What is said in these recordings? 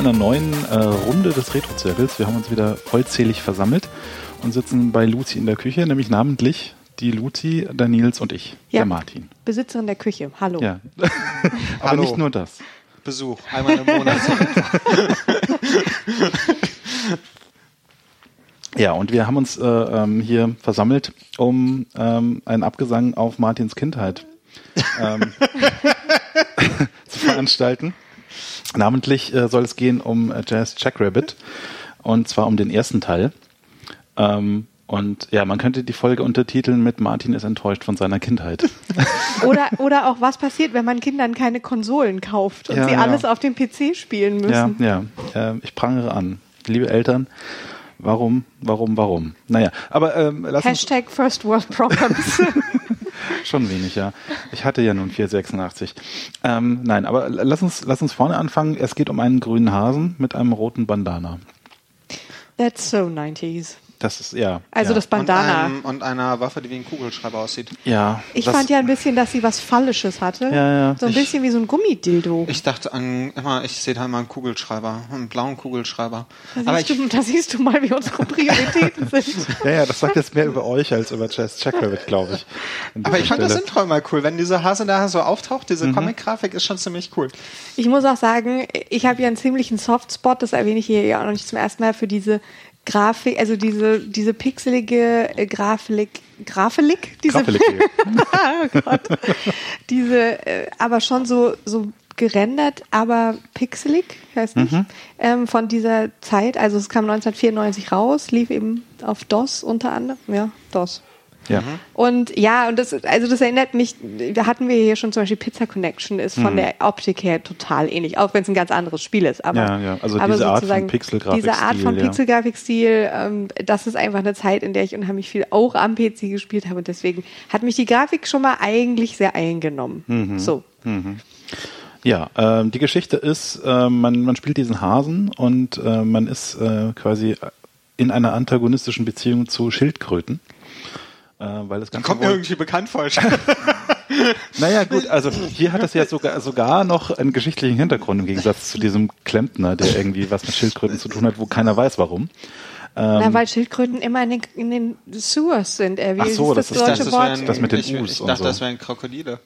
Einer neuen äh, Runde des Retro-Zirkels. Wir haben uns wieder vollzählig versammelt und sitzen bei Luzi in der Küche, nämlich namentlich die Luzi, der Nils und ich, Ja. der Martin. Besitzerin der Küche. Hallo. Ja. Aber Hallo. nicht nur das. Besuch, einmal im Monat. Ja, und wir haben uns äh, ähm, hier versammelt, um ähm, einen Abgesang auf Martins Kindheit ähm, zu veranstalten. Namentlich äh, soll es gehen um äh, Jazz Jackrabbit und zwar um den ersten Teil. Ähm, und ja, man könnte die Folge untertiteln mit Martin ist enttäuscht von seiner Kindheit. Oder, oder auch, was passiert, wenn man Kindern keine Konsolen kauft und Ja, sie ja. alles auf dem PC spielen Ja, müssen. ja. Äh, ich prangere an. Liebe Eltern, warum, warum, warum? Naja, aber ähm, lass uns Hashtag First World Problems. Schon wenig, ja. Ich hatte ja nun 486. Ähm, nein, aber lass uns, lass uns vorne anfangen. Es geht um einen grünen Hasen mit einem roten Bandana. That's so 90s. Das ist, ja. Also ja. das Bandana. Und, einem, und einer Waffe, die wie ein Kugelschreiber aussieht. Ja. ich das, fand ja ein bisschen, dass sie was Phallisches hatte. Ja, ja. So ein Ich- bisschen wie so ein Gummidildo. Ich dachte an, immer, ich sehe da immer einen Kugelschreiber, einen blauen Kugelschreiber. Da Aber siehst, ich, du, da siehst du mal, wie unsere Prioritäten sind. Ja, ja, das sagt jetzt mehr über euch als über Jazz Jackrabbit, glaube ich. Aber ich fand das Stelle. Intro immer cool. Wenn dieser Hase da so auftaucht, diese Mhm. Comic-Grafik ist schon ziemlich cool. Ich muss auch sagen, ich habe ja einen ziemlichen Softspot, das erwähne ich hier ja auch noch nicht zum ersten Mal, für diese Grafik, also diese, diese pixelige äh, Grafik, Grafik, diese, Grafik. oh Gott, diese, äh, aber schon so, so gerendert, aber pixelig, weiß nicht, Mhm. ähm, von dieser Zeit, also es kam 1994 raus, lief eben auf DOS unter anderem, ja, DOS. Ja. Und ja, und das, also das erinnert mich, da hatten wir hier schon zum Beispiel Pizza Connection, ist Mhm. von der Optik her total ähnlich, auch wenn es ein ganz anderes Spiel ist. Aber, Ja, ja, also aber diese Art von Pixelgrafikstil, Diese Art von. Pixelgrafikstil, ähm, das ist einfach eine Zeit, in der ich unheimlich viel auch am PC gespielt habe und deswegen hat mich die Grafik schon mal eigentlich sehr eingenommen. Mhm. So. Ja, ähm, die Geschichte ist, äh, man, man spielt diesen Hasen und äh, man ist äh, quasi in einer antagonistischen Beziehung zu Schildkröten. Äh, weil das Ganze Kommt mir irgendwie bekannt vor. Naja, gut, also hier hat es ja sogar, sogar noch einen geschichtlichen Hintergrund im Gegensatz zu diesem Klempner, der irgendwie was mit Schildkröten zu tun hat, wo keiner weiß warum. Na, weil Schildkröten immer in den, in den Sewers sind. Äh, wie Ach so, ist das, das ist deutsche das- Wort? wären- Das mit den ich, Us Ich und dachte, so. das wären Krokodile.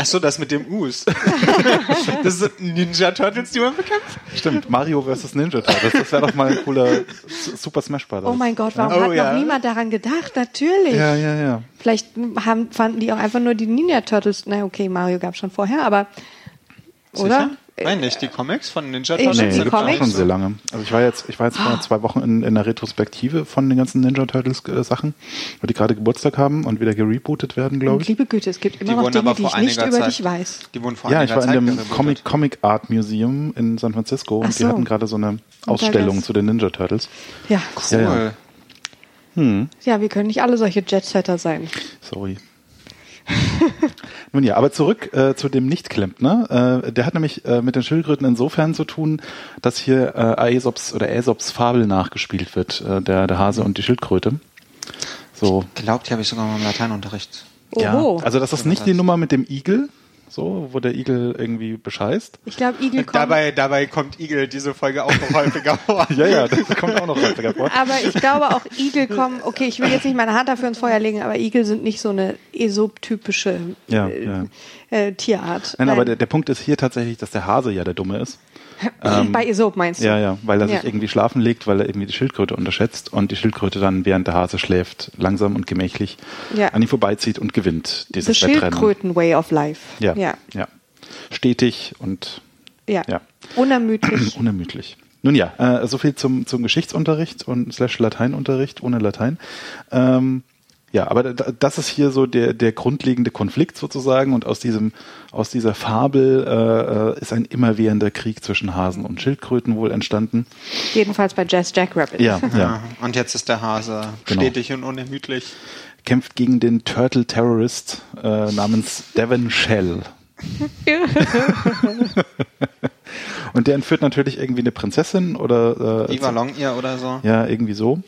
Ach so, das mit dem Us. das sind Ninja Turtles, die man bekämpft. Stimmt, Mario vs. Ninja Turtles, das wäre doch mal ein cooler Super Smash Brothers. Oh mein Gott, warum Oh hat ja. noch niemand daran gedacht? Natürlich. Ja, ja, ja. Vielleicht haben, fanden die auch einfach nur die Ninja Turtles. Na okay, Mario gab schon vorher, aber oder? Nein, nicht die Comics von Ninja Turtles. Nee, die die Comics? schon sehr lange. Also ich war jetzt, ich war jetzt vor zwei Wochen in, in der Retrospektive von den ganzen Ninja Turtles äh, Sachen, weil die gerade Geburtstag haben und wieder gerebootet werden, glaube ich. liebe Güte, es gibt immer Die noch Dinge, die ich nicht einiger über Zeit- dich weiß. Die wurden vor Ja, ich war in Zeit dem gerebootet. Comic, Comic Art Museum in San Francisco Ach und die so. hatten gerade so eine Ausstellung zu den Ninja Turtles. Ja. Ja, ja. Cool. ja, wir können nicht alle solche Jetsetter sein. Sorry. Nun ja, aber zurück äh, zu dem Nicht-Klempner. Äh, der hat nämlich äh, mit den Schildkröten insofern zu tun, dass hier äh, Aesops oder Aesops Fabel nachgespielt wird, äh, der, der Hase und die Schildkröte. So, Glaubt, die habe ich sogar mal im Lateinunterricht. ja. Oho. Also das ist nicht die Nummer mit dem Igel, so, wo der Igel irgendwie bescheißt. Ich glaube, Igel kommt. Dabei, dabei kommt Igel diese Folge auch noch häufiger vor. Ja, ja, das kommt auch noch häufiger vor. aber ich glaube auch Igel kommen, okay, ich will jetzt nicht meine Hand dafür ins Feuer legen, aber Igel sind nicht so eine Aesop-typische Ja, äh, ja. Äh, Tierart. Nein, aber der, der Punkt ist hier tatsächlich, dass der Hase ja der Dumme ist. Bei Aesop meinst du? Ja, ja, weil er Ja. sich irgendwie schlafen legt, weil er irgendwie die Schildkröte unterschätzt und die Schildkröte dann, während der Hase schläft, langsam und gemächlich Ja. an ihm vorbeizieht und gewinnt The dieses Wettrennen. Schildkröten-Way of Life. Ja, Ja. ja. Stetig und ja. Ja. Unermüdlich. unermüdlich. Nun ja, äh, so viel zum, zum Geschichtsunterricht und slash Lateinunterricht ohne Latein. Ähm, ja, aber da- das ist hier so der, der grundlegende Konflikt sozusagen und aus diesem, aus dieser Fabel äh, äh, ist ein immerwährender Krieg zwischen Hasen und Schildkröten wohl entstanden. Jedenfalls bei Jazz Jackrabbit. Ja, ja. Ja. Und jetzt ist der Hase Genau. stetig und unermüdlich. kämpft gegen den Turtle Terrorist äh, namens Devon Shell. Und der entführt natürlich irgendwie eine Prinzessin oder äh, Eva Longier oder so. ja irgendwie so.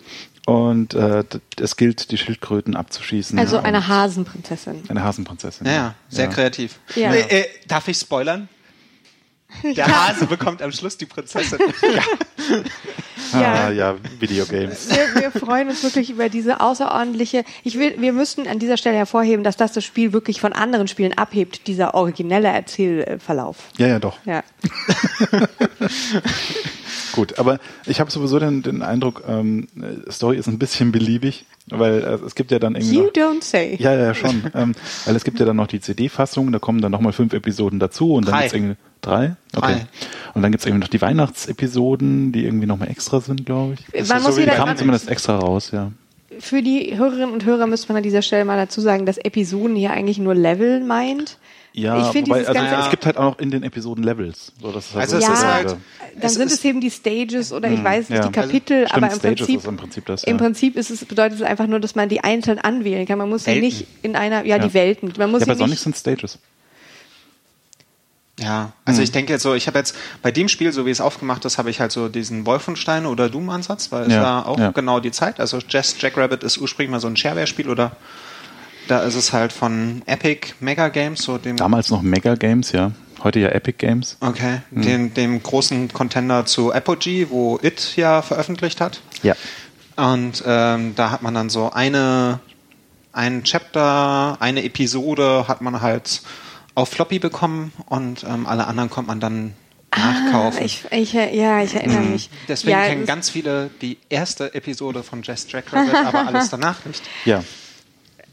Und äh, es gilt, die Schildkröten abzuschießen. Also ja, eine Hasenprinzessin. eine Hasenprinzessin. Ja, ja, sehr kreativ. Ja. Äh, äh, darf ich spoilern? Der Hase bekommt am Schluss die Prinzessin. Ah, Ja. ja, Videogames. Wir, wir freuen uns wirklich über diese außerordentliche. Ich will, wir müssten an dieser Stelle hervorheben, dass das das Spiel wirklich von anderen Spielen abhebt, dieser originelle Erzählverlauf. Ja, ja, doch. Ja. Gut, aber ich habe sowieso den, den Eindruck, ähm, Story ist ein bisschen beliebig, weil äh, es gibt ja dann irgendwie You noch, don't say. ja, ja, schon, ähm, weil es gibt ja dann noch die CD-Fassung, da kommen dann nochmal fünf Episoden dazu und dann Drei. gibt's irgendwie drei, okay, Drei. und dann gibt's irgendwie noch die Weihnachtsepisoden, die irgendwie nochmal extra sind, glaube ich. Man so muss Die wieder, die kamen man, zumindest extra raus, ja. Für die Hörerinnen und Hörer müsste man an dieser Stelle mal dazu sagen, dass Episoden hier eigentlich nur Level meint. Ja, Ich finde wobei, also, ganze- es gibt halt auch noch in den Episoden Levels. So, das ist halt Also so es ist das halt-. Dann Es sind ist- es eben die Stages oder ich weiß nicht, ja. die Kapitel, Stimmt, aber im Stages Prinzip, ist im Prinzip das, im ja. Prinzip ist es, bedeutet es einfach nur, dass man die einzeln anwählen kann. Man muss ja Welten. nicht in einer, ja, Ja. die Welten. Man muss Ja, bei sie Sonic sind Stages. Ja, also Hm. ich denke jetzt so, ich habe jetzt bei dem Spiel, so wie es aufgemacht ist, habe ich halt so diesen Wolfenstein oder Doom-Ansatz, weil es Ja, war auch ja. genau die Zeit. Also Jazz Jackrabbit ist ursprünglich mal so ein Shareware-Spiel oder da ist es halt von Epic Mega Games, so dem Damals noch Mega Games, ja. Heute ja Epic Games. Okay, Hm. dem, dem großen Contender zu Apogee, wo It ja veröffentlicht hat. Ja. Und ähm, da hat man dann so eine, ein Chapter, eine Episode hat man halt auf Floppy bekommen und ähm, alle anderen konnte man dann nachkaufen. Ah, ich, ich, ja, ich erinnere mich. Deswegen ja, kennen ganz viele die erste Episode von Jazz Jackrabbit, aber alles danach nicht. Ja.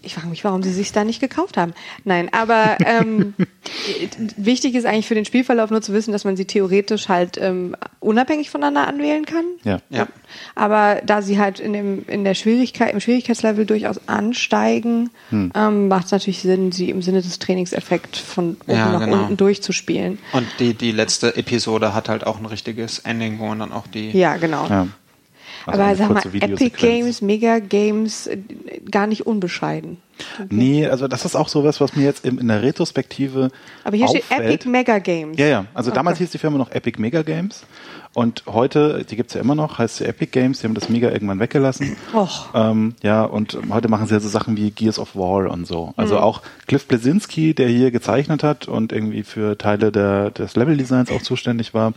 Ich frage mich, warum sie sich da nicht gekauft haben. Nein, aber ähm, wichtig ist eigentlich für den Spielverlauf nur zu wissen, dass man sie theoretisch halt ähm, unabhängig voneinander anwählen kann. Ja. Ja. Aber da sie halt in dem in der Schwierigkeit im Schwierigkeitslevel durchaus ansteigen, Hm. ähm, macht es natürlich Sinn, sie im Sinne des Trainingseffekts von oben Ja, nach genau. unten durchzuspielen. Und die, die letzte Episode hat halt auch ein richtiges Ending, wo man dann auch die. Ja, genau. ja. Also aber sag mal, Epic. Games, Mega Games, äh, gar nicht unbescheiden. Nee, also das ist auch sowas, was mir jetzt in, in der Retrospektive Aber hier auffällt. steht Epic Mega Games. Ja, ja. Also damals Okay. hieß die Firma noch Epic Mega Games. Und heute, die gibt's ja immer noch, heißt sie Epic Games, die haben das Mega irgendwann weggelassen. Och. Ähm, ja, und heute machen sie ja so Sachen wie Gears of War und so. Also Mhm. auch Cliff Blesinski, der hier gezeichnet hat und irgendwie für Teile der, des Leveldesigns auch zuständig war,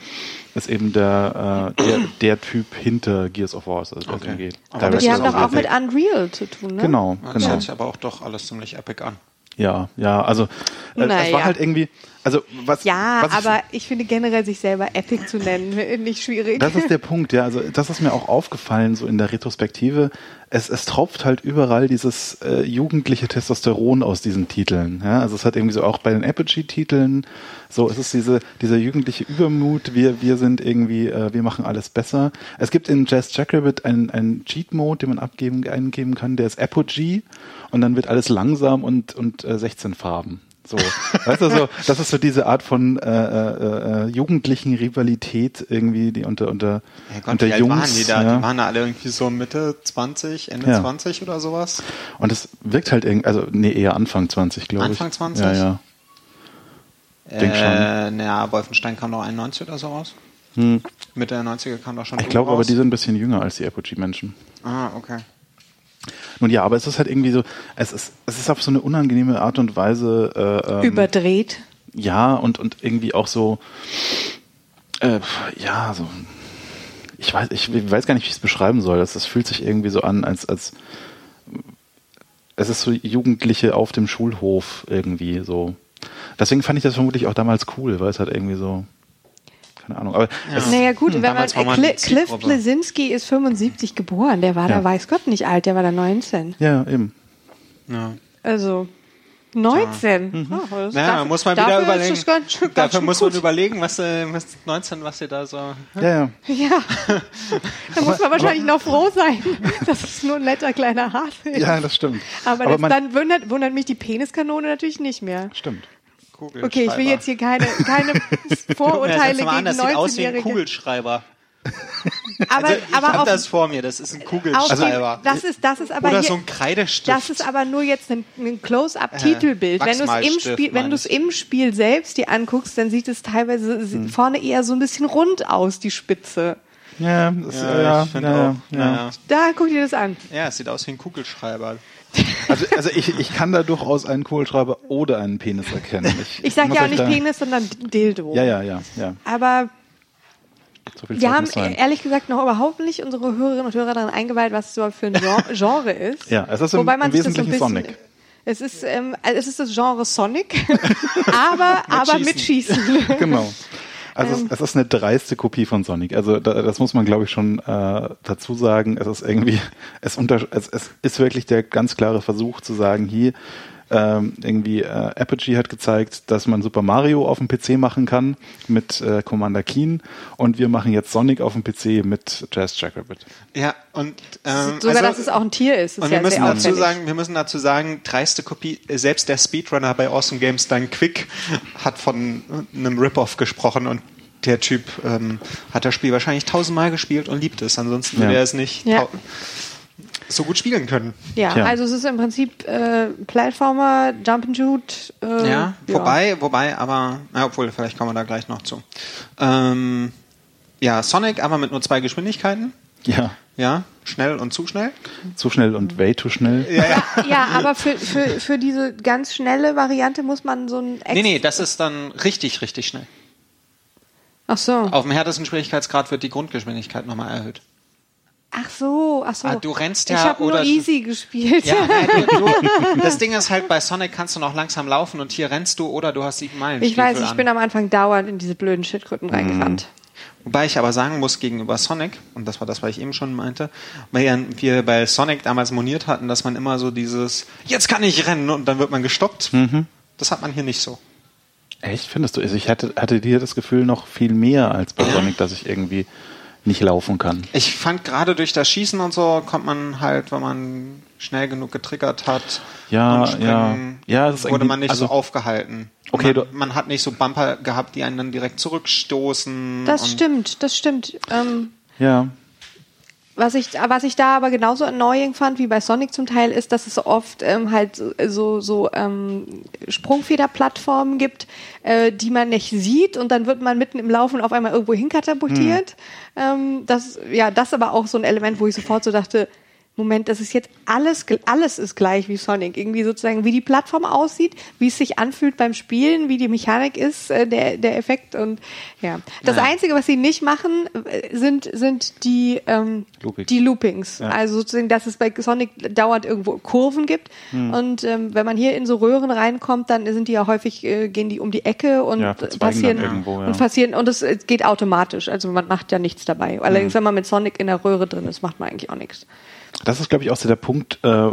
ist eben der, äh, der, der Typ hinter Gears of War. Also das Okay. geht. Aber Aber die das haben doch auch auch mit. Unreal zu tun, ne? Genau, Das genau. hört sich aber auch doch alles ziemlich epic an. Ja, ja, also äh, es Naja. war halt irgendwie, also was, Ja, was ich- aber ich finde generell sich selber Epic zu nennen nicht schwierig. Das ist der Punkt, ja. Also das ist mir auch aufgefallen, so in der Retrospektive. Es, es tropft halt überall dieses äh, jugendliche Testosteron aus diesen Titeln. Ja? Also es hat irgendwie so auch bei den Apogee-Titeln, so es ist diese, dieser jugendliche Übermut, wir, wir sind irgendwie, äh, wir machen alles besser. Es gibt in Jazz Jackrabbit einen, einen Cheat-Mode, den man abgeben, eingeben kann, der ist Apogee und dann wird alles langsam und, und äh, 16 Farben. So, weißt du, so, das ist so diese Art von äh, äh, äh, jugendlichen Rivalität irgendwie, die unter unter Ja Gott, unter wie Jungs. waren die da? ja. Die waren da alle irgendwie so Mitte 20, Ende Ja. 20 oder sowas. Und es wirkt halt irgendwie, also nee, eher Anfang 20, glaube ich. Anfang 20? Ja, ja. Denk äh, naja, Wolfenstein kam doch 91 oder so raus. Mitte der 90er kam doch schon Ich glaube aber, die sind ein bisschen jünger als die Apogee-Menschen. Ah, okay. Nun ja, aber es ist halt irgendwie so, es ist, es ist auf so eine unangenehme Art und Weise äh, ähm, Überdreht. Ja, und, und irgendwie auch so, äh, ja, so, ich weiß, ich weiß gar nicht, wie ich es beschreiben soll. Es, es fühlt sich irgendwie so an, als, als, es ist so Jugendliche auf dem Schulhof irgendwie so. Deswegen fand ich das vermutlich auch damals cool, weil es halt irgendwie so, keine Ahnung, aber es, Naja gut, wenn man, man die Cliff. Blesinski ist 75 geboren, der war Ja. da weiß Gott nicht alt, der war da 19. ja, eben. Ja. Also 19. Oh, das- Naja, dafür- muss man wieder dafür überlegen. Ganz, ganz dafür muss gut. man überlegen, was, äh, was 19, was ihr da so. Ja, ja. Ja, da muss man wahrscheinlich noch froh sein, dass es nur ein netter kleiner Hase ist. Ja, das stimmt. Aber, Aber das, man- dann wundert, wundert mich die Peniskanone natürlich nicht mehr. Stimmt. Okay, ich will jetzt hier keine, keine Vorurteile Guck mal an, gegen das sieht aus wie ein 19-Jährige. Kugelschreiber. Aber, Also, ich aber habe auf, das vor mir, das ist ein Kugelschreiber. die, das ist, das ist aber Oder hier, so ein Kreidestift. Das ist aber nur jetzt ein, ein Close-up-Titelbild. Wenn du es im Spiel, wenn im Spiel selbst dir anguckst, dann sieht es teilweise Hm. vorne eher so ein bisschen rund aus, die Spitze. Ja, das, ja, ich finde ja, auch. ja. Ja. Da guck dir das an. ja, es sieht aus wie ein Kugelschreiber. Also, also ich, ich kann da durchaus einen Kugelschreiber oder einen Penis erkennen. Ich sage muss ja auch nicht Penis, sondern Dildo. Ja, ja, ja, ja. Aber So wir haben sein. ehrlich gesagt noch überhaupt nicht unsere Hörerinnen und Hörer daran eingeweiht, was es überhaupt für ein Gen- Genre ist. Ja, es ist im- Wobei man im sich das so ein Wesentlichen bisschen, Sonic. Es ist, ähm, es ist das Genre Sonic, aber, aber mit Schießen. Genau. Also Ähm. es, es ist eine dreiste Kopie von Sonic. Also da, das muss man, glaube ich, schon äh, dazu sagen. Es ist irgendwie, es, unter, es, es ist wirklich der ganz klare Versuch zu sagen, hier ähm, irgendwie äh, Apogee hat gezeigt, dass man Super Mario auf dem PC machen kann mit äh, Commander Keen und wir machen jetzt Sonic auf dem PC mit Jazz Jackrabbit. Ja, und ähm, Sogar, also, dass es auch ein Tier ist. ist Und ja wir müssen sehr dazu sagen, wir müssen dazu sagen, dreiste Kopie, äh, selbst der Speedrunner bei Awesome Games, Dan Quick, hat von einem Rip-Off gesprochen und der Typ ähm, hat das Spiel wahrscheinlich tausendmal gespielt und liebt es. Ansonsten würde Ja. er es nicht Ja. So gut spielen können. Ja, Tja. also es ist im Prinzip äh, Platformer, Jump and Shoot. Äh, Ja, wobei, wobei, aber, na, obwohl, vielleicht kommen wir da gleich noch zu. Ähm, ja, Sonic, aber mit nur zwei Geschwindigkeiten. Ja, Ja, schnell und zu schnell. zu schnell und way too schnell. Ja, aber für, für, für diese ganz schnelle Variante muss man so ein Ex Nee, nee, das ist dann richtig, richtig schnell. Ach so. Auf dem härtesten Schwierigkeitsgrad wird die Grundgeschwindigkeit nochmal erhöht. Ach so, ach so. Ah, du rennst Ich ja habe nur easy gespielt. Ja, nein, du, du, das Ding ist halt, bei Sonic kannst du noch langsam laufen und hier rennst du oder du hast sieben Meilen. ich weiß, ich an. bin am Anfang dauernd in diese blöden Schildkröten Mhm. reingerannt. Wobei ich aber sagen muss, gegenüber Sonic, und das war das, was ich eben schon meinte, weil wir bei Sonic damals moniert hatten, dass man immer so dieses, jetzt kann ich rennen und dann wird man gestoppt. Das hat man hier nicht so. Echt, findest du? Also ich hatte, hatte dir das Gefühl noch viel mehr als bei Sonic, dass ich irgendwie nicht laufen kann. Ich fand gerade durch das Schießen und so kommt man halt, wenn man schnell genug getriggert hat Ja, ja. Ja, es ist wurde irgendwie- man nicht also- so aufgehalten. Okay, man, du- man hat nicht so Bumper gehabt, die einen dann direkt zurückstoßen. Das stimmt, das stimmt. Ähm, Ja, was ich, was ich da aber genauso annoying fand wie bei Sonic zum Teil ist, dass es so oft ähm, halt so, so, ähm, Sprungfederplattformen gibt, äh, die man nicht sieht und dann wird man mitten im Laufen auf einmal irgendwo hinkatapultiert. Ähm, das, ja, das aber auch so ein Element, wo ich sofort so dachte, Moment, das ist jetzt alles, alles ist gleich wie Sonic. Irgendwie sozusagen, wie die Plattform aussieht, wie es sich anfühlt beim Spielen, wie die Mechanik ist, äh, der, der Effekt und ja. Das Ja. Einzige, was sie nicht machen, äh, sind, sind die, ähm, Loopings. die Loopings. Ja. Also sozusagen, dass es bei Sonic dauernd irgendwo Kurven gibt. Hm. Und ähm, wenn man hier in so Röhren reinkommt, dann sind die ja häufig, äh, gehen die um die Ecke und Ja, passieren irgendwo, und passieren und es geht automatisch. Also man macht ja nichts dabei. Hm. Allerdings, wenn man mit Sonic in der Röhre drin ist, macht man eigentlich auch nichts. Das ist, glaube ich, auch so der Punkt, äh,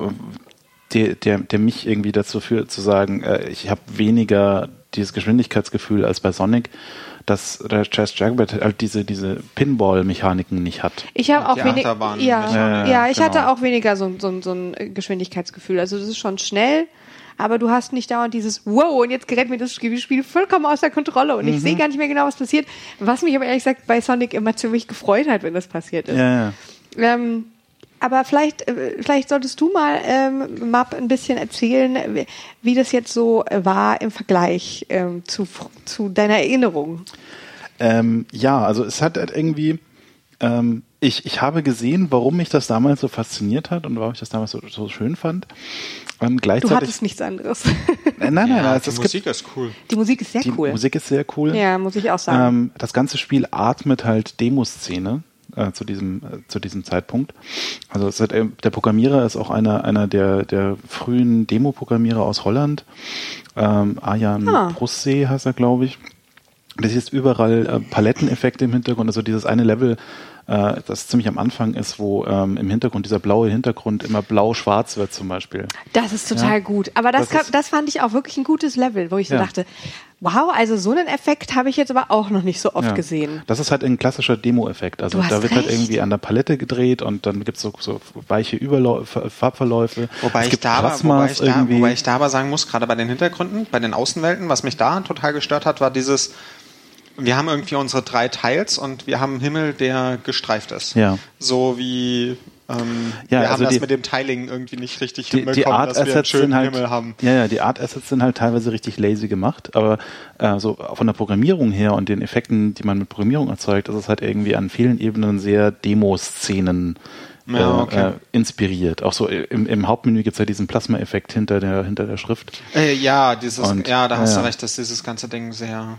der, der, der mich irgendwie dazu führt, zu sagen, äh, ich habe weniger dieses Geschwindigkeitsgefühl als bei Sonic, dass der Jazz Jackrabbit halt diese, diese Pinball-Mechaniken nicht hat. Ich habe auch die wenig, Achterbahn- ja, ja, Ja, ich genau. hatte auch weniger so, so, so ein Geschwindigkeitsgefühl. Also das ist schon schnell, aber du hast nicht dauernd dieses Wow und jetzt gerät mir das Spiel vollkommen aus der Kontrolle und Mhm. ich sehe gar nicht mehr genau, was passiert. Was mich aber ehrlich gesagt bei Sonic immer ziemlich gefreut hat, wenn das passiert ist. Ja, ja. Ähm, aber vielleicht, äh, vielleicht solltest du mal, ähm, Map, ein bisschen erzählen, wie, wie das jetzt so äh, war im Vergleich ähm, zu, zu deiner Erinnerung. Ähm, ja, also es hat halt irgendwie, ähm, ich, ich habe gesehen, warum mich das damals so fasziniert hat und warum ich das damals so, so schön fand. Ähm, Du gleichzeitig, hattest nichts anderes. Äh, nein, nein, nein, es, die es Musik gibt, ist cool. Die Musik ist sehr die cool. Musik ist sehr cool. Ja, muss ich auch sagen. Ähm, das ganze Spiel atmet halt Demoszene äh, zu diesem äh, zu diesem Zeitpunkt. Also es hat, äh, der Programmierer ist auch einer einer der der frühen Demo-Programmierer aus Holland. Ähm, Arjan Ah. Prussee heißt er, glaube ich. Das ist überall äh, Paletteneffekte im Hintergrund. Also dieses eine Level, äh, das ziemlich am Anfang ist, wo ähm, im Hintergrund dieser blaue Hintergrund immer blau-schwarz wird zum Beispiel. Das ist total Ja. gut. Aber das, Das ist- das fand ich auch wirklich ein gutes Level, wo ich so Ja. dachte, wow, also so einen Effekt habe ich jetzt aber auch noch nicht so oft Ja. gesehen. Das ist halt ein klassischer Demo-Effekt. Also Du hast da wird halt recht. irgendwie an der Palette gedreht und dann gibt's so, so weiche Überläufe, Farbverläufe. Wobei es ich, gibt da aber, wobei, ich da, irgendwie. wobei ich da aber sagen muss, gerade bei den Hintergründen, bei den Außenwelten, was mich da total gestört hat, war dieses, wir haben irgendwie unsere drei Teils und wir haben einen Himmel, der gestreift ist. Ja. So wie Ähm, Ja, wir also haben das die- mit dem Tiling irgendwie nicht richtig die, die hinbekommen, Art dass wir einen Assets schönen halt, Himmel haben. ja, ja, die Art Assets sind halt teilweise richtig lazy gemacht, aber äh, so von der Programmierung her und den Effekten, die man mit Programmierung erzeugt, ist es halt irgendwie an vielen Ebenen sehr Demo-Szenen Ja, äh, okay. äh, inspiriert. Auch so im, im Hauptmenü gibt es ja diesen Plasma-Effekt hinter der hinter der Schrift. Äh, ja, dieses, Und- ja, da hast ja, du recht, dass dieses ganze Ding sehr.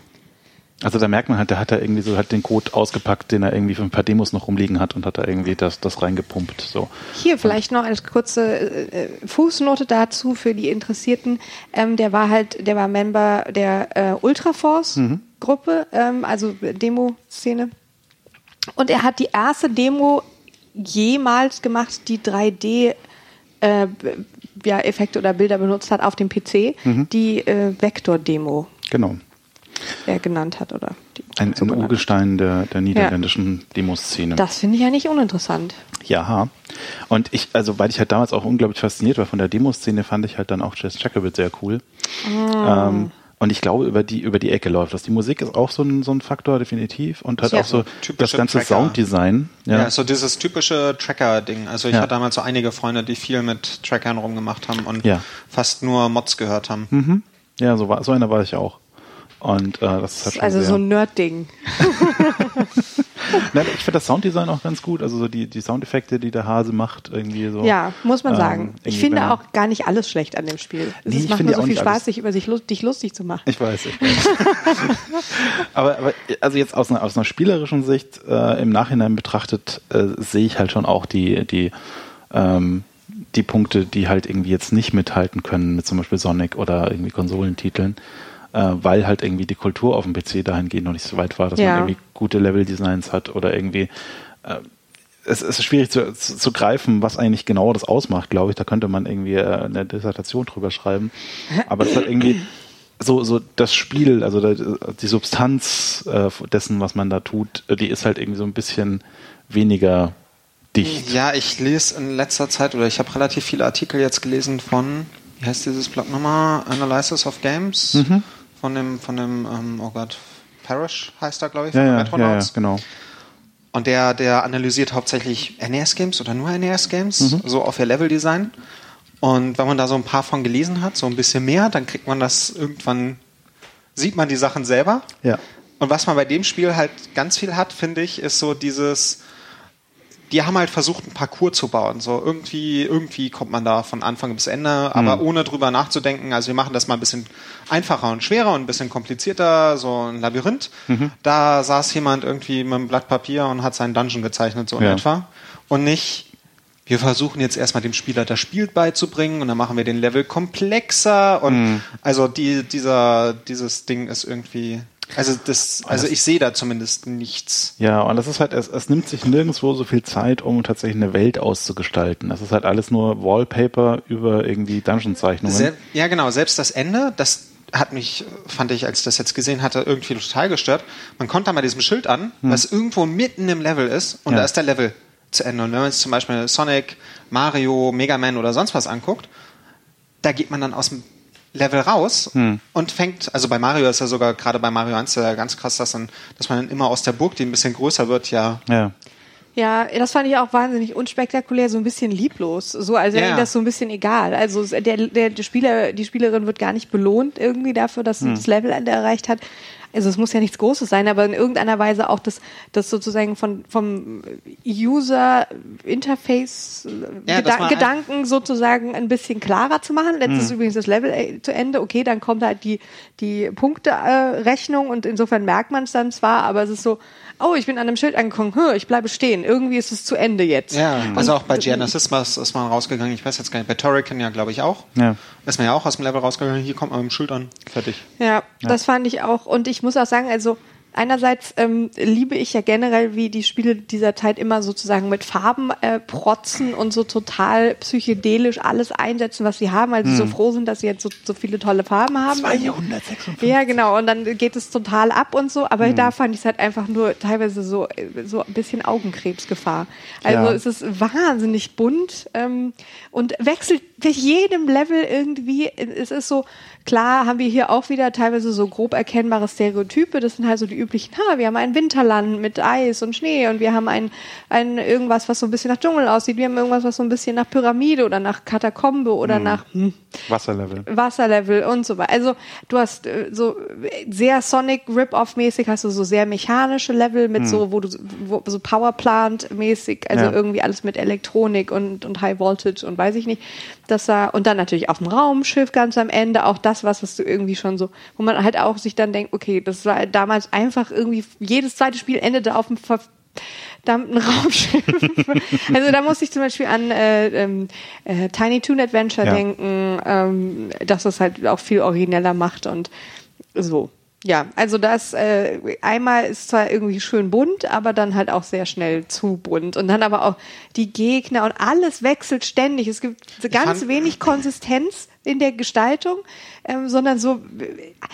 Also da merkt man halt, der hat da irgendwie so halt den Code ausgepackt, den er irgendwie für ein paar Demos noch rumliegen hat und hat da irgendwie das, das reingepumpt. So. Hier vielleicht noch als kurze äh, Fußnote dazu für die Interessierten. Ähm, der war halt, der war Member der äh, Ultraforce-Gruppe, ähm, also Demo-Szene. Und er hat die erste Demo jemals gemacht, die 3D äh, ja, Effekte oder Bilder benutzt hat auf dem PC, die äh, Vector-Demo Genau. Er genannt hat. Oder die Ein, so ein. Urgestein der, der niederländischen Demoszene. Das finde ich ja nicht uninteressant. Ja. Und ich, also weil ich halt damals auch unglaublich fasziniert war von der Demoszene, fand ich halt dann auch Jazz Jacobit sehr cool. Ah. Ähm, und ich glaube, über die, über die Ecke läuft das. Die Musik ist auch so ein, so ein Faktor, definitiv. Und halt Ja. auch so das ganze Tracker. Sounddesign. Ja, Ja. so dieses typische Tracker-Ding. Also ich Ja. hatte damals so einige Freunde, die viel mit Trackern rumgemacht haben und Ja. fast nur Mods gehört haben. Mhm. ja, so, war, so einer war ich auch. Und äh, das ist halt schon Also so ein Nerd-Ding. Nein, ich finde das Sounddesign auch ganz gut. Also so die, die Soundeffekte, die der Hase macht, irgendwie so. Ja, muss man Ähm, sagen. ich finde auch gar nicht alles schlecht an dem Spiel. Es Nee, ich macht mir so viel Spaß, alles- sich über sich, dich lustig zu machen. Ich weiß, ich weiß. aber, aber also jetzt aus einer, aus einer spielerischen Sicht äh, im Nachhinein betrachtet äh, sehe ich halt schon auch die, die, ähm, die Punkte, die halt irgendwie jetzt nicht mithalten können mit zum Beispiel Sonic oder irgendwie Konsolentiteln, äh, weil halt irgendwie die Kultur auf dem PC dahingehend noch nicht so weit war, dass Ja. man irgendwie gute Level-Designs hat oder irgendwie äh, es ist schwierig zu, zu, zu greifen, was eigentlich genau das ausmacht, glaube ich. Da könnte man irgendwie äh, eine Dissertation drüber schreiben. Aber es hat irgendwie so, so das Spiel, also die Substanz äh, dessen, was man da tut, die ist halt irgendwie so ein bisschen weniger dicht. Ja, ich lese in letzter Zeit oder ich habe relativ viele Artikel jetzt gelesen von, wie heißt dieses Blog nochmal? Analysis of Games. Mhm. Von dem, von dem, ähm, oh Gott, Parrish heißt er, glaube ich, Ja, von ja, ja, ja, Retronauts. genau. Und der, der analysiert hauptsächlich NES-Games oder nur NES-Games, Mhm. so auf ihr Level-Design. Und wenn man da so ein paar von gelesen hat, so ein bisschen mehr, dann kriegt man das irgendwann, sieht man die Sachen selber. Ja. Und was man bei dem Spiel halt ganz viel hat, finde ich, ist so dieses, die haben halt versucht, ein Parcours zu bauen. So irgendwie, irgendwie kommt man da von Anfang bis Ende, aber ohne drüber nachzudenken. Also wir machen das mal ein bisschen einfacher und schwerer und ein bisschen komplizierter, so ein Labyrinth. Da saß jemand irgendwie mit einem Blatt Papier und hat seinen Dungeon gezeichnet, so in Ja. etwa. Und nicht, wir versuchen jetzt erstmal dem Spieler das Spiel beizubringen und dann machen wir den Level komplexer und also die, dieser, dieses Ding ist irgendwie, also das, also ich sehe da zumindest nichts. Ja, und das ist halt, es, es nimmt sich nirgendwo so viel Zeit, um tatsächlich eine Welt auszugestalten. Das ist halt alles nur Wallpaper über irgendwie Dungeon-Zeichnungen. Ja, genau, selbst das Ende, das hat mich, fand ich, als ich das jetzt gesehen hatte, irgendwie total gestört. Man kommt da mal diesem Schild an, was irgendwo mitten im Level ist und Ja. da ist der Level zu Ende. Und wenn man jetzt zum Beispiel Sonic, Mario, Mega Man oder sonst was anguckt, da geht man dann aus dem Level raus und fängt, also bei Mario ist ja sogar, gerade bei Mario 1 ja ganz krass, dass, dann, dass man dann immer aus der Burg, die ein bisschen größer wird, ja Ja. Ja, das fand ich auch wahnsinnig unspektakulär, so ein bisschen lieblos. So, also Ja. das so ein bisschen egal. Also der, der, der Spieler, die Spielerin wird gar nicht belohnt irgendwie dafür, dass sie das Levelende erreicht hat. Also es muss ja nichts Großes sein, aber in irgendeiner Weise auch das, das sozusagen von, vom User Interface äh, Ja, Gedanken sozusagen ein bisschen klarer zu machen. Jetzt ist übrigens das Level äh, zu Ende. Okay, dann kommt halt die, die Punkterechnung äh, und insofern merkt man es dann zwar, aber es ist so, oh, ich bin an einem Schild angekommen, hm, ich bleibe stehen. Irgendwie ist es zu Ende jetzt. Ja, also auch bei Genesis ist man rausgegangen, ich weiß jetzt gar nicht, bei Torrican ja, glaube ich, auch. Ja. Ist man ja auch aus dem Level rausgegangen, hier kommt man mit dem Schild an, fertig. Ja, das fand ich auch. Und ich muss auch sagen, also einerseits ähm, liebe ich ja generell, wie die Spiele dieser Zeit immer sozusagen mit Farben äh, protzen und so total psychedelisch alles einsetzen, was sie haben. Also so froh sind, dass sie jetzt so, so viele tolle Farben haben. Also- 256. Ja, genau. Und dann geht es total ab und so. Aber da fand ich es halt einfach nur teilweise so, so ein bisschen Augenkrebsgefahr. Also Ja. es ist wahnsinnig bunt ähm, und wechselt bei jedem Level irgendwie. Es ist so, klar haben wir hier auch wieder teilweise so grob erkennbare Stereotype. Das sind halt so die üblichen, ha, wir haben ein Winterland mit Eis und Schnee und wir haben ein, ein irgendwas, was so ein bisschen nach Dschungel aussieht, wir haben irgendwas, was so ein bisschen nach Pyramide oder nach Katakombe oder Mhm. nach hm, Wasserlevel. Wasserlevel und so weiter. Also du hast äh, so sehr Sonic Rip-Off-mäßig hast du so sehr mechanische Level mit so, wo du wo, so Powerplant-mäßig, also Ja. irgendwie alles mit Elektronik und, und High Voltage und weiß ich nicht. Das war, und dann natürlich auf dem Raumschiff ganz am Ende, auch das, was, was du irgendwie schon so, wo man halt auch sich dann denkt, okay, das war damals einfach irgendwie, jedes zweite Spiel endete auf dem verdammten Raumschiff. also da muss ich zum Beispiel an äh, ähm, äh, Tiny Toon Adventure Ja. denken, ähm, dass das halt auch viel origineller macht und so. Ja, also das äh, einmal ist zwar irgendwie schön bunt, aber dann halt auch sehr schnell zu bunt. Und dann aber auch die Gegner und alles wechselt ständig. Es gibt ganz fand- wenig Konsistenz in der Gestaltung, ähm, sondern so,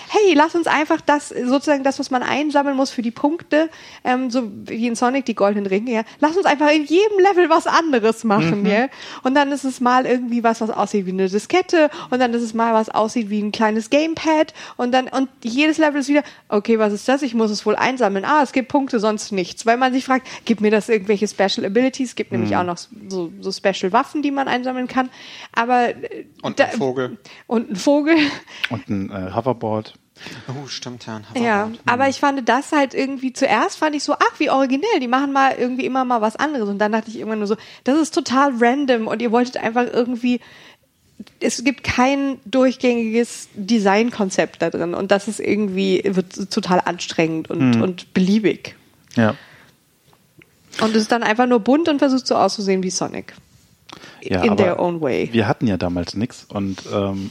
hey, lass uns einfach das, sozusagen das, was man einsammeln muss für die Punkte, ähm, so wie in Sonic die goldenen Ringe, ja, lass uns einfach in jedem Level was anderes machen, ja. Und dann ist es mal irgendwie was, was aussieht wie eine Diskette und dann ist es mal was aussieht wie ein kleines Gamepad und dann, und jedes Level ist wieder, okay, was ist das? Ich muss es wohl einsammeln. Ah, es gibt Punkte, sonst nichts. Weil man sich fragt, gibt mir das irgendwelche Special Abilities? Es gibt nämlich auch noch so, so Special Waffen, die man einsammeln kann. Aber äh, Und Vogel. Und ein Vogel. Und ein äh, Hoverboard. Oh, stimmt, ja. Ein Ja, Hoverboard. aber ich fand das halt irgendwie zuerst fand ich so, ach, wie originell, die machen mal irgendwie immer mal was anderes und dann dachte ich irgendwann nur so, das ist total random und ihr wolltet einfach irgendwie es gibt kein durchgängiges Designkonzept da drin und das ist irgendwie wird total anstrengend und, und beliebig. Ja. Und es ist dann einfach nur bunt und versucht so auszusehen wie Sonic. Ja In their own way. Wir hatten ja damals nichts und ähm,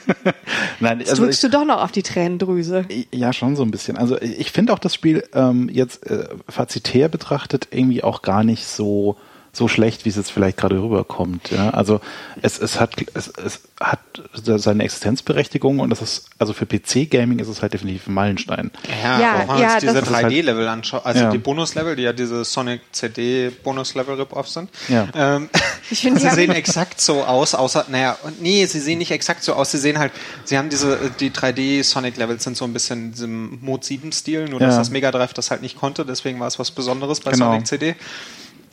nein, Jetzt also drückst ich, du doch noch auf die Tränendrüse. ja schon so ein bisschen. Also ich finde auch das Spiel ähm, jetzt äh, fazitär betrachtet irgendwie auch gar nicht so so schlecht, wie es jetzt vielleicht gerade rüberkommt. Ja? Also es, es hat es, es hat seine Existenzberechtigung und das ist also für PC-Gaming ist es halt definitiv ein Meilenstein. Ja, Ja, auch wenn man ja, diese das ist halt- 3D-Level anschaut, also Ja. die Bonus-Level, die ja diese Sonic CD Bonus-Level Rip-Off sind. Ja. Ähm, Ich finde, sie sehen exakt so aus, außer, naja, und nee, sie sehen nicht exakt so aus, sie sehen halt, sie haben diese, äh, die 3D Sonic Levels sind so ein bisschen in diesem Mode 7 Stil, nur dass das Mega Drive das halt nicht konnte, deswegen war es was Besonderes bei Genau. Sonic CD.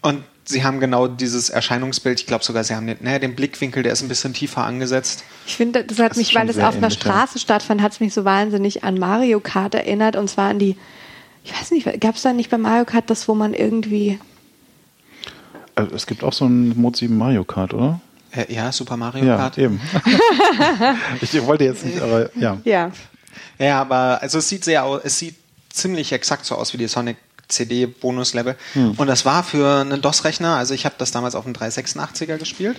Und sie haben genau dieses Erscheinungsbild, ich glaube sogar, sie haben den, naja, den Blickwinkel, der ist ein bisschen tiefer angesetzt. Ich finde, das hat Das mich, weil es auf einer ähnlich, ja. Straße stattfand, hat es mich so wahnsinnig an Mario Kart erinnert. Und zwar an die, ich weiß nicht, gab es da nicht bei Mario Kart das, wo man irgendwie, Also es gibt auch so ein Mode 7 Mario Kart, oder? Äh, ja, Super Mario Ja, Kart. eben. ich wollte jetzt nicht, aber ja. ja, Ja, aber also es sieht sehr aus, es sieht ziemlich exakt so aus wie die Sonic CD Bonuslevel. Hm. Und das war für einen DOS-Rechner, also ich habe das damals auf dem 386er gespielt.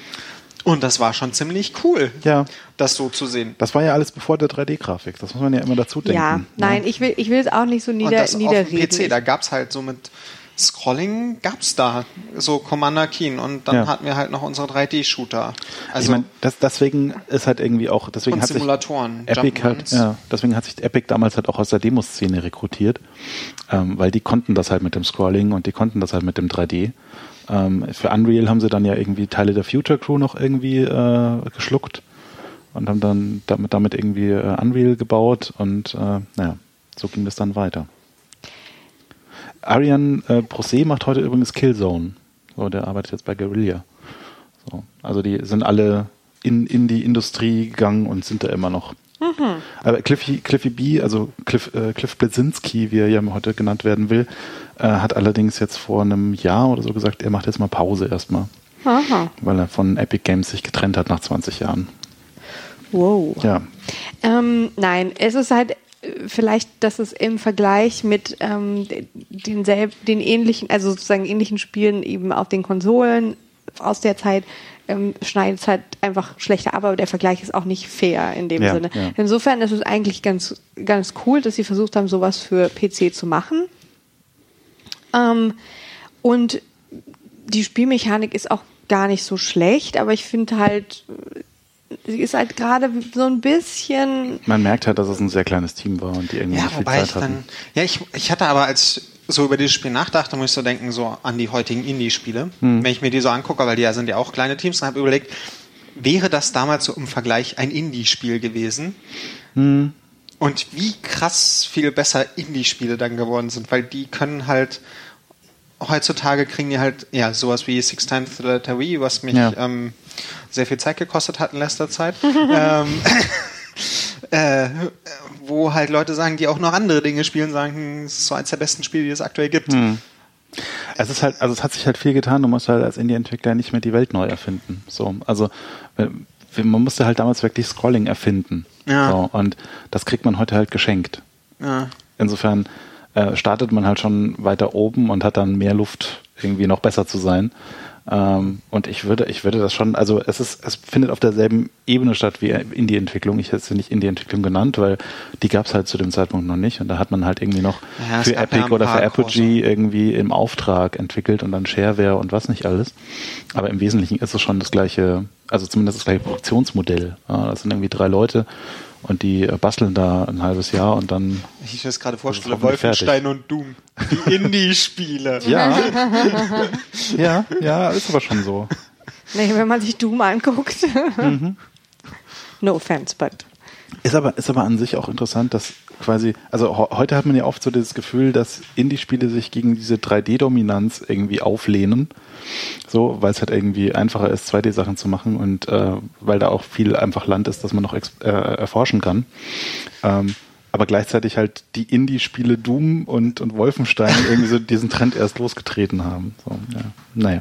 Und das war schon ziemlich cool, Ja. das so zu sehen. Das war ja alles bevor der 3D-Grafik. Das muss man ja immer dazu denken. ja, nein, ich will, ich will es auch nicht so Und nieder, das auf dem niederreden. PC, da gab's halt so mit Scrolling, gab's da so Commander Keen und dann Ja. hatten wir halt noch unsere 3D-Shooter. ich Also meine, das, deswegen ist halt irgendwie auch, deswegen Und hat sich Simulatoren, Epic halt, ja, deswegen hat sich Epic damals halt auch aus der Demoszene rekrutiert, ähm, weil die konnten das halt mit dem Scrolling und die konnten das halt mit dem 3D. Ähm, für Unreal haben sie dann ja irgendwie Teile der Future Crew noch irgendwie äh, geschluckt und haben dann damit, damit irgendwie äh, Unreal gebaut und äh, naja, so ging das dann weiter. Arian äh, Procé macht heute übrigens Killzone. So, der arbeitet jetzt bei Guerilla. So, also die sind alle in, in die Industrie gegangen und sind da immer noch. Aber Cliffy, Cliffy B, also Cliff, äh, Cliff Blesinski, wie er ja heute genannt werden will, äh, hat allerdings jetzt vor einem Jahr oder so gesagt, er macht jetzt mal Pause erstmal, Aha. weil er von Epic Games sich getrennt hat nach 20 Jahren. Wow. Ja, Ähm, nein, es ist halt vielleicht, dass es im Vergleich mit ähm, den, den ähnlichen, also sozusagen ähnlichen Spielen eben auf den Konsolen aus der Zeit ähm, schneidet es halt einfach schlechter ab, aber der Vergleich ist auch nicht fair in dem Ja, Sinne. ja. Insofern ist es eigentlich ganz, ganz cool, dass sie versucht haben, sowas für PC zu machen. Ähm, und die Spielmechanik ist auch gar nicht so schlecht, aber ich finde halt, sie ist halt gerade so ein bisschen man merkt halt, dass es ein sehr kleines Team war und die irgendwie Ja, nicht viel wobei ich Zeit hatten. dann, ja, ich, ich hatte aber als so über dieses Spiel nachdachte, muss ich so denken, so an die heutigen Indie-Spiele. Hm. Wenn ich mir die so angucke, weil die ja sind ja auch kleine Teams, dann habe ich überlegt, wäre das damals so im Vergleich ein Indie-Spiel gewesen? Und wie krass viel besser Indie-Spiele dann geworden sind, weil die können halt heutzutage kriegen die halt ja sowas wie Six Times the Letter V, was mich Ja. ähm, sehr viel Zeit gekostet hat in letzter Zeit. ähm, äh, wo halt Leute sagen, die auch noch andere Dinge spielen, sagen, hm, es ist so eins der besten Spiele, die es aktuell gibt. Es ist halt, also es hat sich halt viel getan. Du musst halt als Indie-Entwickler nicht mehr die Welt neu erfinden. So, also wenn- man musste halt damals wirklich Scrolling erfinden. Ja. So, und das kriegt man heute halt geschenkt. Ja. Insofern äh, startet man halt schon weiter oben und hat dann mehr Luft, irgendwie noch besser zu sein. Ähm, und ich würde, ich würde das schon, also es ist, es findet auf derselben Ebene statt wie Indie-Entwicklung. Ich hätte es nicht Indie-Entwicklung genannt, weil die gab es halt zu dem Zeitpunkt noch nicht. Und da hat man halt irgendwie noch Ja, für ja Epic oder für Apogee irgendwie im Auftrag entwickelt und dann Shareware und was nicht alles. Aber im Wesentlichen ist es schon das gleiche, also zumindest das gleiche Produktionsmodell. Ja, das sind irgendwie drei Leute und die äh, basteln da ein halbes Jahr und dann Ich mir das gerade vorstelle, fertig. Wolfenstein und Doom. Die Indie-Spiele. Ja. ja, ja, ist aber schon so. Nee, wenn man sich Doom anguckt. Mhm. No offense, but. Ist aber, ist aber an sich auch interessant, dass quasi, also heute hat man ja oft so das Gefühl, dass Indie-Spiele sich gegen diese 3D-Dominanz irgendwie auflehnen. So, weil es halt irgendwie einfacher ist, 2D-Sachen zu machen und äh, weil da auch viel einfach Land ist, das man noch äh, erforschen kann. Ähm, aber gleichzeitig halt die Indie-Spiele Doom und, und Wolfenstein irgendwie so diesen Trend erst losgetreten haben. So, ja. Naja.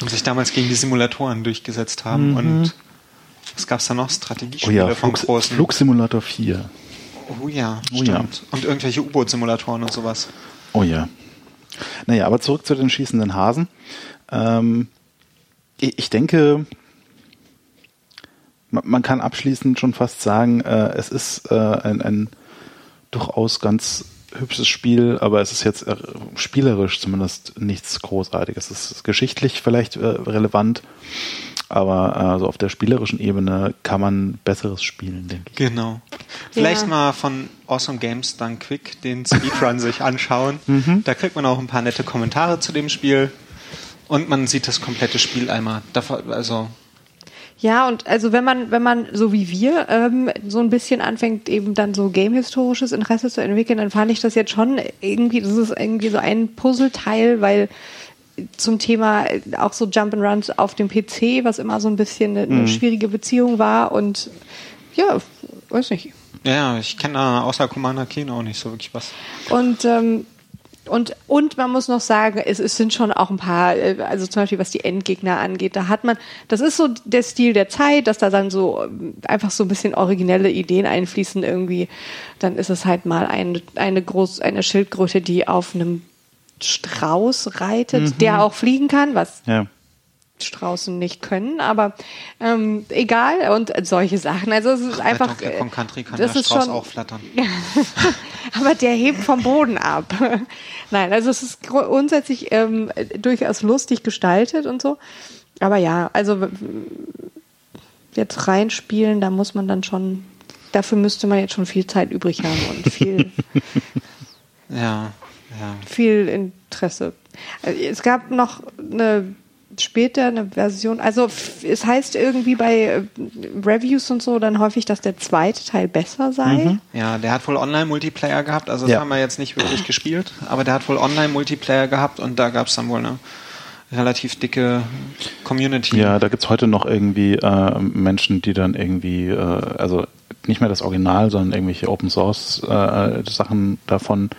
Und sich damals gegen die Simulatoren durchgesetzt haben. Und was gab es da noch? Mhm. Oh Strategiespiele ja, Flug, großen. Flugsimulator 4. Oh ja, Oh stimmt. ja. Und irgendwelche U-Boot-Simulatoren und sowas. Oh ja. Naja, aber zurück zu den schießenden Hasen. Ähm, ich, denke, man, man kann abschließend schon fast sagen, äh, es ist äh, ein, ein durchaus ganz hübsches Spiel, aber es ist jetzt äh, spielerisch zumindest nichts Großartiges. Es ist geschichtlich vielleicht äh, relevant, aber äh, so auf der spielerischen Ebene kann man besseres spielen, denke ich. Genau. Vielleicht Ja. mal von Awesome Games Done Quick den Speedrun sich anschauen. Mhm. Da kriegt man auch ein paar nette Kommentare zu dem Spiel. Und man sieht das komplette Spiel einmal. Also, Ja, und also wenn man, wenn man so wie wir ähm, so ein bisschen anfängt, eben dann so gamehistorisches Interesse zu entwickeln, dann fand ich das jetzt schon irgendwie, das ist irgendwie so ein Puzzleteil, weil zum Thema äh, auch so Jump'n'Runs auf dem PC, was immer so ein bisschen eine, eine schwierige Beziehung war und ja, weiß nicht. ja, ich kenne da außer Commander Keen auch nicht so wirklich was. Und, ähm, und, und man muss noch sagen, es, es sind schon auch ein paar, äh, also zum Beispiel was die Endgegner angeht, da hat man, das ist so der Stil der Zeit, dass da dann so ähm, einfach so ein bisschen originelle Ideen einfließen irgendwie. Dann ist es halt mal eine, eine, groß, eine Schildkröte, die auf einem Strauß reitet, der auch fliegen kann, was Ja. Straußen nicht können, aber ähm, egal und solche Sachen. Also es ist einfach. Bei Donkey Kong Country kann das der Strauß schon, auch flattern. aber der hebt vom Boden ab. Nein, also es ist gru- grundsätzlich ähm, durchaus lustig gestaltet und so. Aber ja, also jetzt reinspielen, da muss man dann schon, dafür müsste man jetzt schon viel Zeit übrig haben und viel, Ja, ja. viel Interesse. Also Es gab noch eine später eine Version, also es heißt irgendwie bei äh, Reviews und so dann häufig, dass der zweite Teil besser sei. Ja, der hat wohl Online-Multiplayer gehabt, also das Ja. haben wir jetzt nicht wirklich gespielt, aber der hat wohl Online-Multiplayer gehabt und da gab es dann wohl eine relativ dicke Community. Ja, da gibt's heute noch irgendwie äh, Menschen, die dann irgendwie, äh, also nicht mehr das Original, sondern irgendwelche Open Source äh, Sachen davon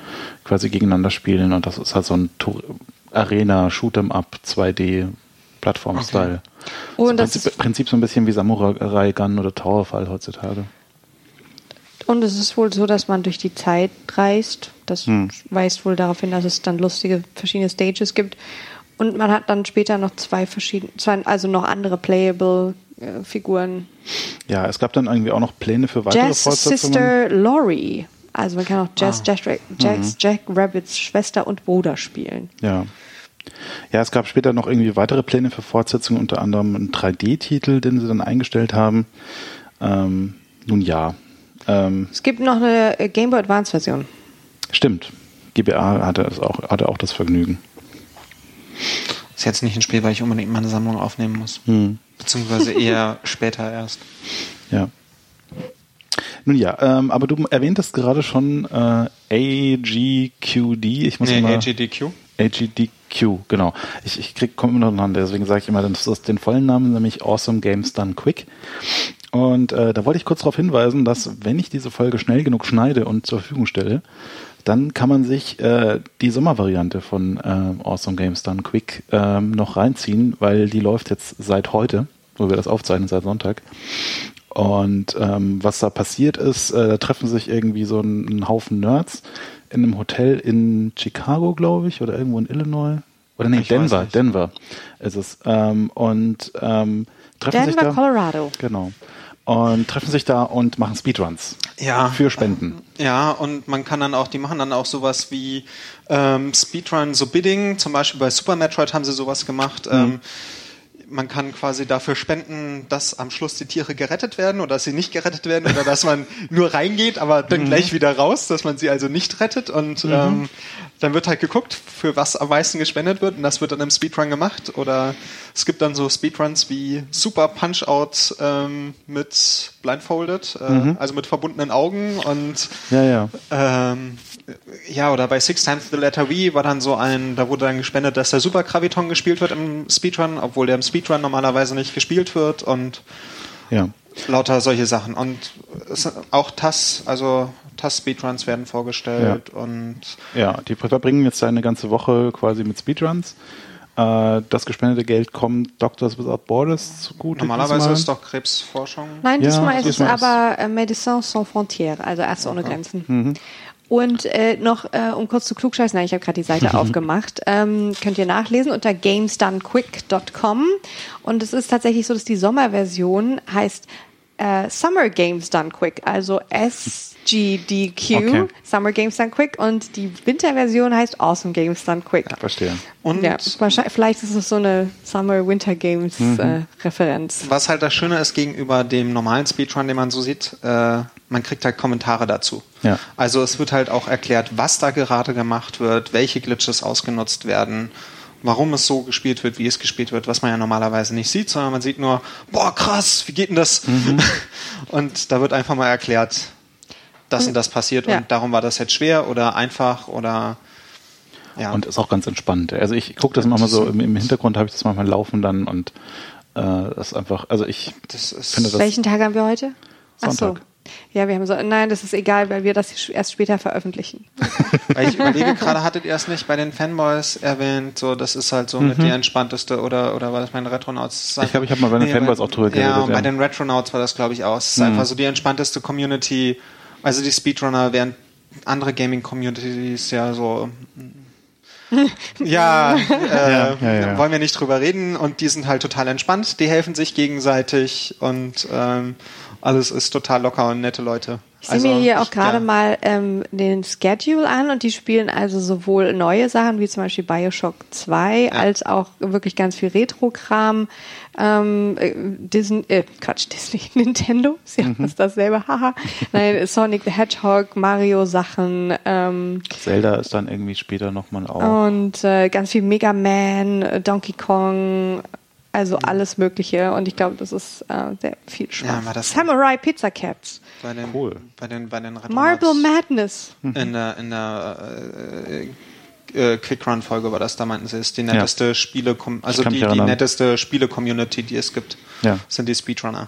quasi gegeneinander spielen und das ist halt so ein Tour Arena Shoot'em Up 2D Plattform-Style. Oh, so und das Prinzip, Prinzip so ein bisschen wie Samurai Gun oder Towerfall heutzutage. Und es ist wohl so, dass man durch die Zeit reist. Das Hm. weist wohl darauf hin, dass es dann lustige verschiedene Stages gibt. Und man hat dann später noch zwei verschiedene, zwei, also noch andere playable äh, Figuren. Ja, es gab dann irgendwie auch noch Pläne für weitere Jazz Fortsetzungen. Sister Lori. Also man kann auch Jazz, Ah. Jack, Jack, Mhm. Jack Rabbits Schwester und Bruder spielen. Ja. Ja, es gab später noch irgendwie weitere Pläne für Fortsetzungen, unter anderem einen 3D-Titel, den sie dann eingestellt haben. Ähm, nun ja. Ähm, Es gibt noch eine äh, Game Boy Advance Version. stimmt. GBA hatte, es auch, hatte auch das Vergnügen. Ist jetzt nicht ein Spiel, weil ich unbedingt meine Sammlung aufnehmen muss. Hm. Beziehungsweise eher später erst. Ja. Nun ja, ähm, aber du erwähntest gerade schon äh, AGQD. Ich muss Nee, immer AGDQ. AGDQ, genau. Ich, ich krieg komme immer durcheinander, deswegen sage ich immer, das ist den vollen Namen, nämlich Awesome Games Done Quick. Und äh, da wollte ich kurz darauf hinweisen, dass wenn ich diese Folge schnell genug schneide und zur Verfügung stelle, dann kann man sich äh, die Sommervariante von äh, Awesome Games Done Quick ähm, noch reinziehen, weil die läuft jetzt seit heute, wo wir das aufzeichnen, seit Sonntag. Und ähm, was da passiert ist, äh, da treffen sich irgendwie so ein, ein Haufen Nerds in einem Hotel in Chicago, glaube ich, oder irgendwo in Illinois. Oder nee, Ich Denver. Denver ist es. Ähm, und ähm, treffen sich Denver, da. Colorado. Genau. Und treffen sich da und machen Speedruns. Ja. Für Spenden. Ja, und man kann dann auch, die machen dann auch sowas wie ähm, Speedrun, so Bidding, zum Beispiel bei Super Metroid haben sie sowas gemacht. Ähm, man kann quasi dafür spenden, dass am Schluss die Tiere gerettet werden oder dass sie nicht gerettet werden oder dass man nur reingeht, aber dann gleich wieder raus, dass man sie also nicht rettet und ähm, dann wird halt geguckt, für was am meisten gespendet wird und das wird dann im Speedrun gemacht oder es gibt dann so Speedruns wie Super Punch-Out ähm, mit Blindfolded, äh, also mit verbundenen Augen und Ja, ja. ähm, ja, oder bei Six Times the Letter V war dann so ein, da wurde dann gespendet, dass der Super Graviton gespielt wird im Speedrun, obwohl der im Speedrun normalerweise nicht gespielt wird und Ja. lauter solche Sachen. Und auch TAS, also TAS-Speedruns werden vorgestellt und Ja, die verbringen jetzt eine ganze Woche quasi mit Speedruns. Äh, das gespendete Geld kommt Doctors Without Borders zugute. normalerweise diesmal. ist doch Krebsforschung. Nein, Ja, diesmal ist diesmal es aber äh, Médecins Sans Frontières, also Ärzte ohne Grenzen. Mhm. Und äh, noch, äh, um kurz zu klugscheißen, nein, ich habe gerade die Seite aufgemacht, ähm, könnt ihr nachlesen unter gamesdonequick.com. Und es ist tatsächlich so, dass die Sommerversion heißt äh, Summer Games Done Quick, also SGDQ, Okay. Summer Games Done Quick. Und die Winterversion heißt Awesome Games Done Quick. Verstehe. Und Ja, vielleicht ist es so eine Summer-Winter Games Mhm. äh, Referenz. was halt das Schöne ist gegenüber dem normalen Speedrun, den man so sieht, äh, man kriegt halt Kommentare dazu. Ja. Also es wird halt auch erklärt, was da gerade gemacht wird, welche Glitches ausgenutzt werden, warum es so gespielt wird, wie es gespielt wird, was man ja normalerweise nicht sieht, sondern man sieht nur, boah, krass, wie geht denn das? Und da wird einfach mal erklärt, das und das passiert Ja. und darum war das jetzt schwer oder einfach oder ja. Und ist auch ganz entspannt. Also ich gucke das manchmal so, im, im Hintergrund habe ich das manchmal laufen dann und äh, das ist einfach, also ich das ist finde das Welchen Tag haben wir heute? Ach so. Sonntag. Ja, wir haben so. Nein, das ist egal, weil wir das erst später veröffentlichen. Weil ich überlege gerade, hattet ihr es nicht bei den Fanboys erwähnt? So, das ist halt so mit die entspannteste oder oder war das bei den Retronauts? Mhm. Ich glaube, ich habe mal bei den Fanboys auch drüber Ja, geredet, und ja. bei den Retronauts war das, glaube ich, auch. Es ist einfach so die entspannteste Community. Also die Speedrunner, während andere Gaming-Communities ja so. Ja, äh, ja, ja. wollen wir nicht drüber reden und die sind halt total entspannt, die helfen sich gegenseitig und ähm, alles ist total locker und nette Leute. Ich sehe mir hier auch gerade ja. mal ähm, den Schedule an und die spielen also sowohl neue Sachen wie zum Beispiel Bioshock 2 als auch wirklich ganz viel Retro-Kram. Ähm, äh, Disney, äh, Quatsch, Disney, Nintendo, ist ja Mhm. fast dasselbe, haha. Nein, Sonic the Hedgehog, Mario-Sachen, ähm, Zelda ist dann irgendwie später nochmal auch. und äh, ganz viel Mega Man, äh, Donkey Kong, also alles Mögliche. Und ich glaube, das ist äh, sehr viel Spaß. Ja, war das- Samurai Pizza Cats, bei den, Cool. bei den, bei den. Marble Madness. in der, in der äh, äh, Quick-Run-Folge war das, da meinten sie, ist die netteste Spiele, also die, die netteste Spiele-Community, die es gibt, Ja. sind die Speedrunner.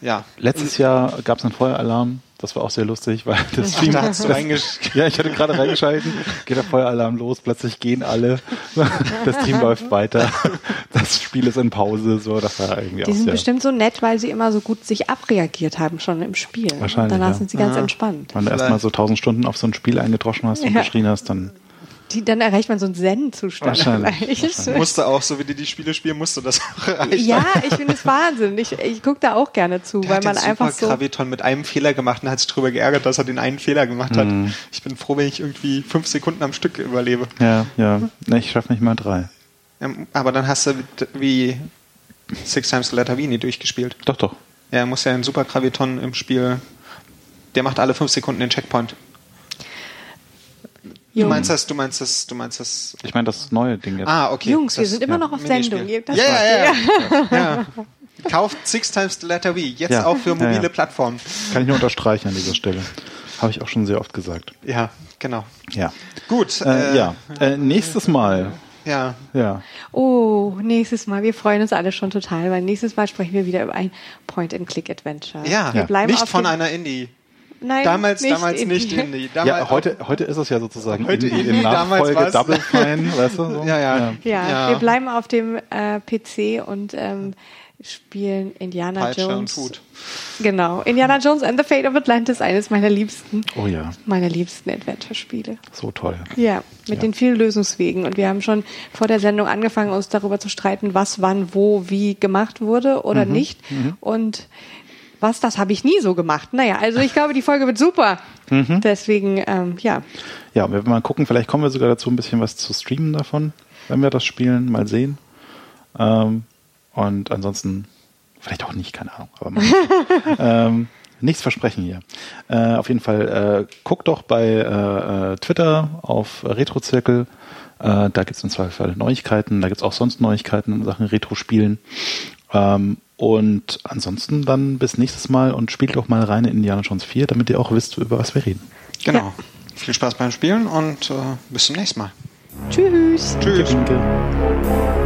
Ja. Letztes Jahr gab es einen Feueralarm. Das war auch sehr lustig, weil das Stream. da hast du reingesch- Ja, ich hatte gerade reingeschalten. Geht der Feueralarm los, plötzlich gehen alle. Das Stream läuft weiter. Das Spiel ist in Pause. So, das war irgendwie Die auch sind sehr. bestimmt so nett, weil sie immer so gut sich abreagiert haben schon im Spiel. Wahrscheinlich, Danach ja. sind sie ganz entspannt. Wenn du erstmal so tausend Stunden auf so ein Spiel eingedroschen hast und Ja. geschrien hast, dann. Die, dann erreicht man so einen Zen-Zustand. Wahrscheinlich, vielleicht. Musste auch, so wie die die Spiele spielen, musste das auch erreichen. Ja, ich finde es Wahnsinn. Ich, ich gucke da auch gerne zu, Der weil hat man den einfach Super so. Graviton mit einem Fehler gemacht und hat sich darüber geärgert, dass er den einen Fehler gemacht hat. Ich bin froh, wenn ich irgendwie fünf Sekunden am Stück überlebe. Ja, ja. Ne, ich schaffe nicht mal drei. Ähm, Aber dann hast du wie Six Times the Letter V nie durchgespielt. Doch, doch. Er muss ja einen Super Graviton im Spiel. Der macht alle fünf Sekunden den Checkpoint. Du Jungs, meinst das, du meinst das, du meinst das. Ich meine, das neue Ding jetzt. Ah, okay. Jungs wir das sind immer noch auf. Sendung. Ja, ja, ja. ja. Kauft Six Times the Letter V, jetzt Ja. auch für Ja, mobile ja. Plattformen. Kann ich nur unterstreichen an dieser Stelle. Habe ich auch schon sehr oft gesagt. Ja, genau. Ja. Gut. Äh, ja. Äh, nächstes Mal. Ja. Ja. Oh, nächstes Mal. Wir freuen uns alle schon total, weil nächstes Mal sprechen wir wieder über ein Point-and-Click-Adventure. Ja, wir bleiben nicht auf von einer Indie. Nein, Damals, nicht damals Indie. nicht Indie. Damals ja, heute, heute ist es ja sozusagen Heute in, Indie, in damals Nachfolge war's- Double Fine, weißt du? So? Ja, ja. Ja, Ja. wir bleiben auf dem äh, PC und ähm, spielen Indiana Peitsche und Jones. Hut. Genau, Indiana Jones and the Fate of Atlantis, eines meiner liebsten, Oh ja, meiner liebsten Adventure-Spiele. so toll. Ja, mit Ja. den vielen Lösungswegen. Und wir haben schon vor der Sendung angefangen, uns darüber zu streiten, was, wann, wo, wie gemacht wurde oder nicht. Und was, das habe ich nie so gemacht. Naja, also ich glaube, die Folge wird super. Deswegen, ähm, ja. Ja, wir werden mal gucken, vielleicht kommen wir sogar dazu, ein bisschen was zu streamen davon, wenn wir das spielen, mal sehen. Ähm, und ansonsten, vielleicht auch nicht, keine Ahnung. Aber mal, ähm, nichts versprechen hier. Äh, auf jeden Fall, äh, guckt doch bei äh, äh, Twitter auf Retrozirkel. Äh, da gibt es im Zweifelsfall Neuigkeiten. Da gibt es auch sonst Neuigkeiten in Sachen Retro-Spielen. Ähm, und ansonsten dann bis nächstes Mal und spielt doch mal rein in Indiana Jones 4, damit ihr auch wisst, über was wir reden. Genau. Viel Spaß beim Spielen und äh, bis zum nächsten Mal. Tschüss. Tschüss. Winke.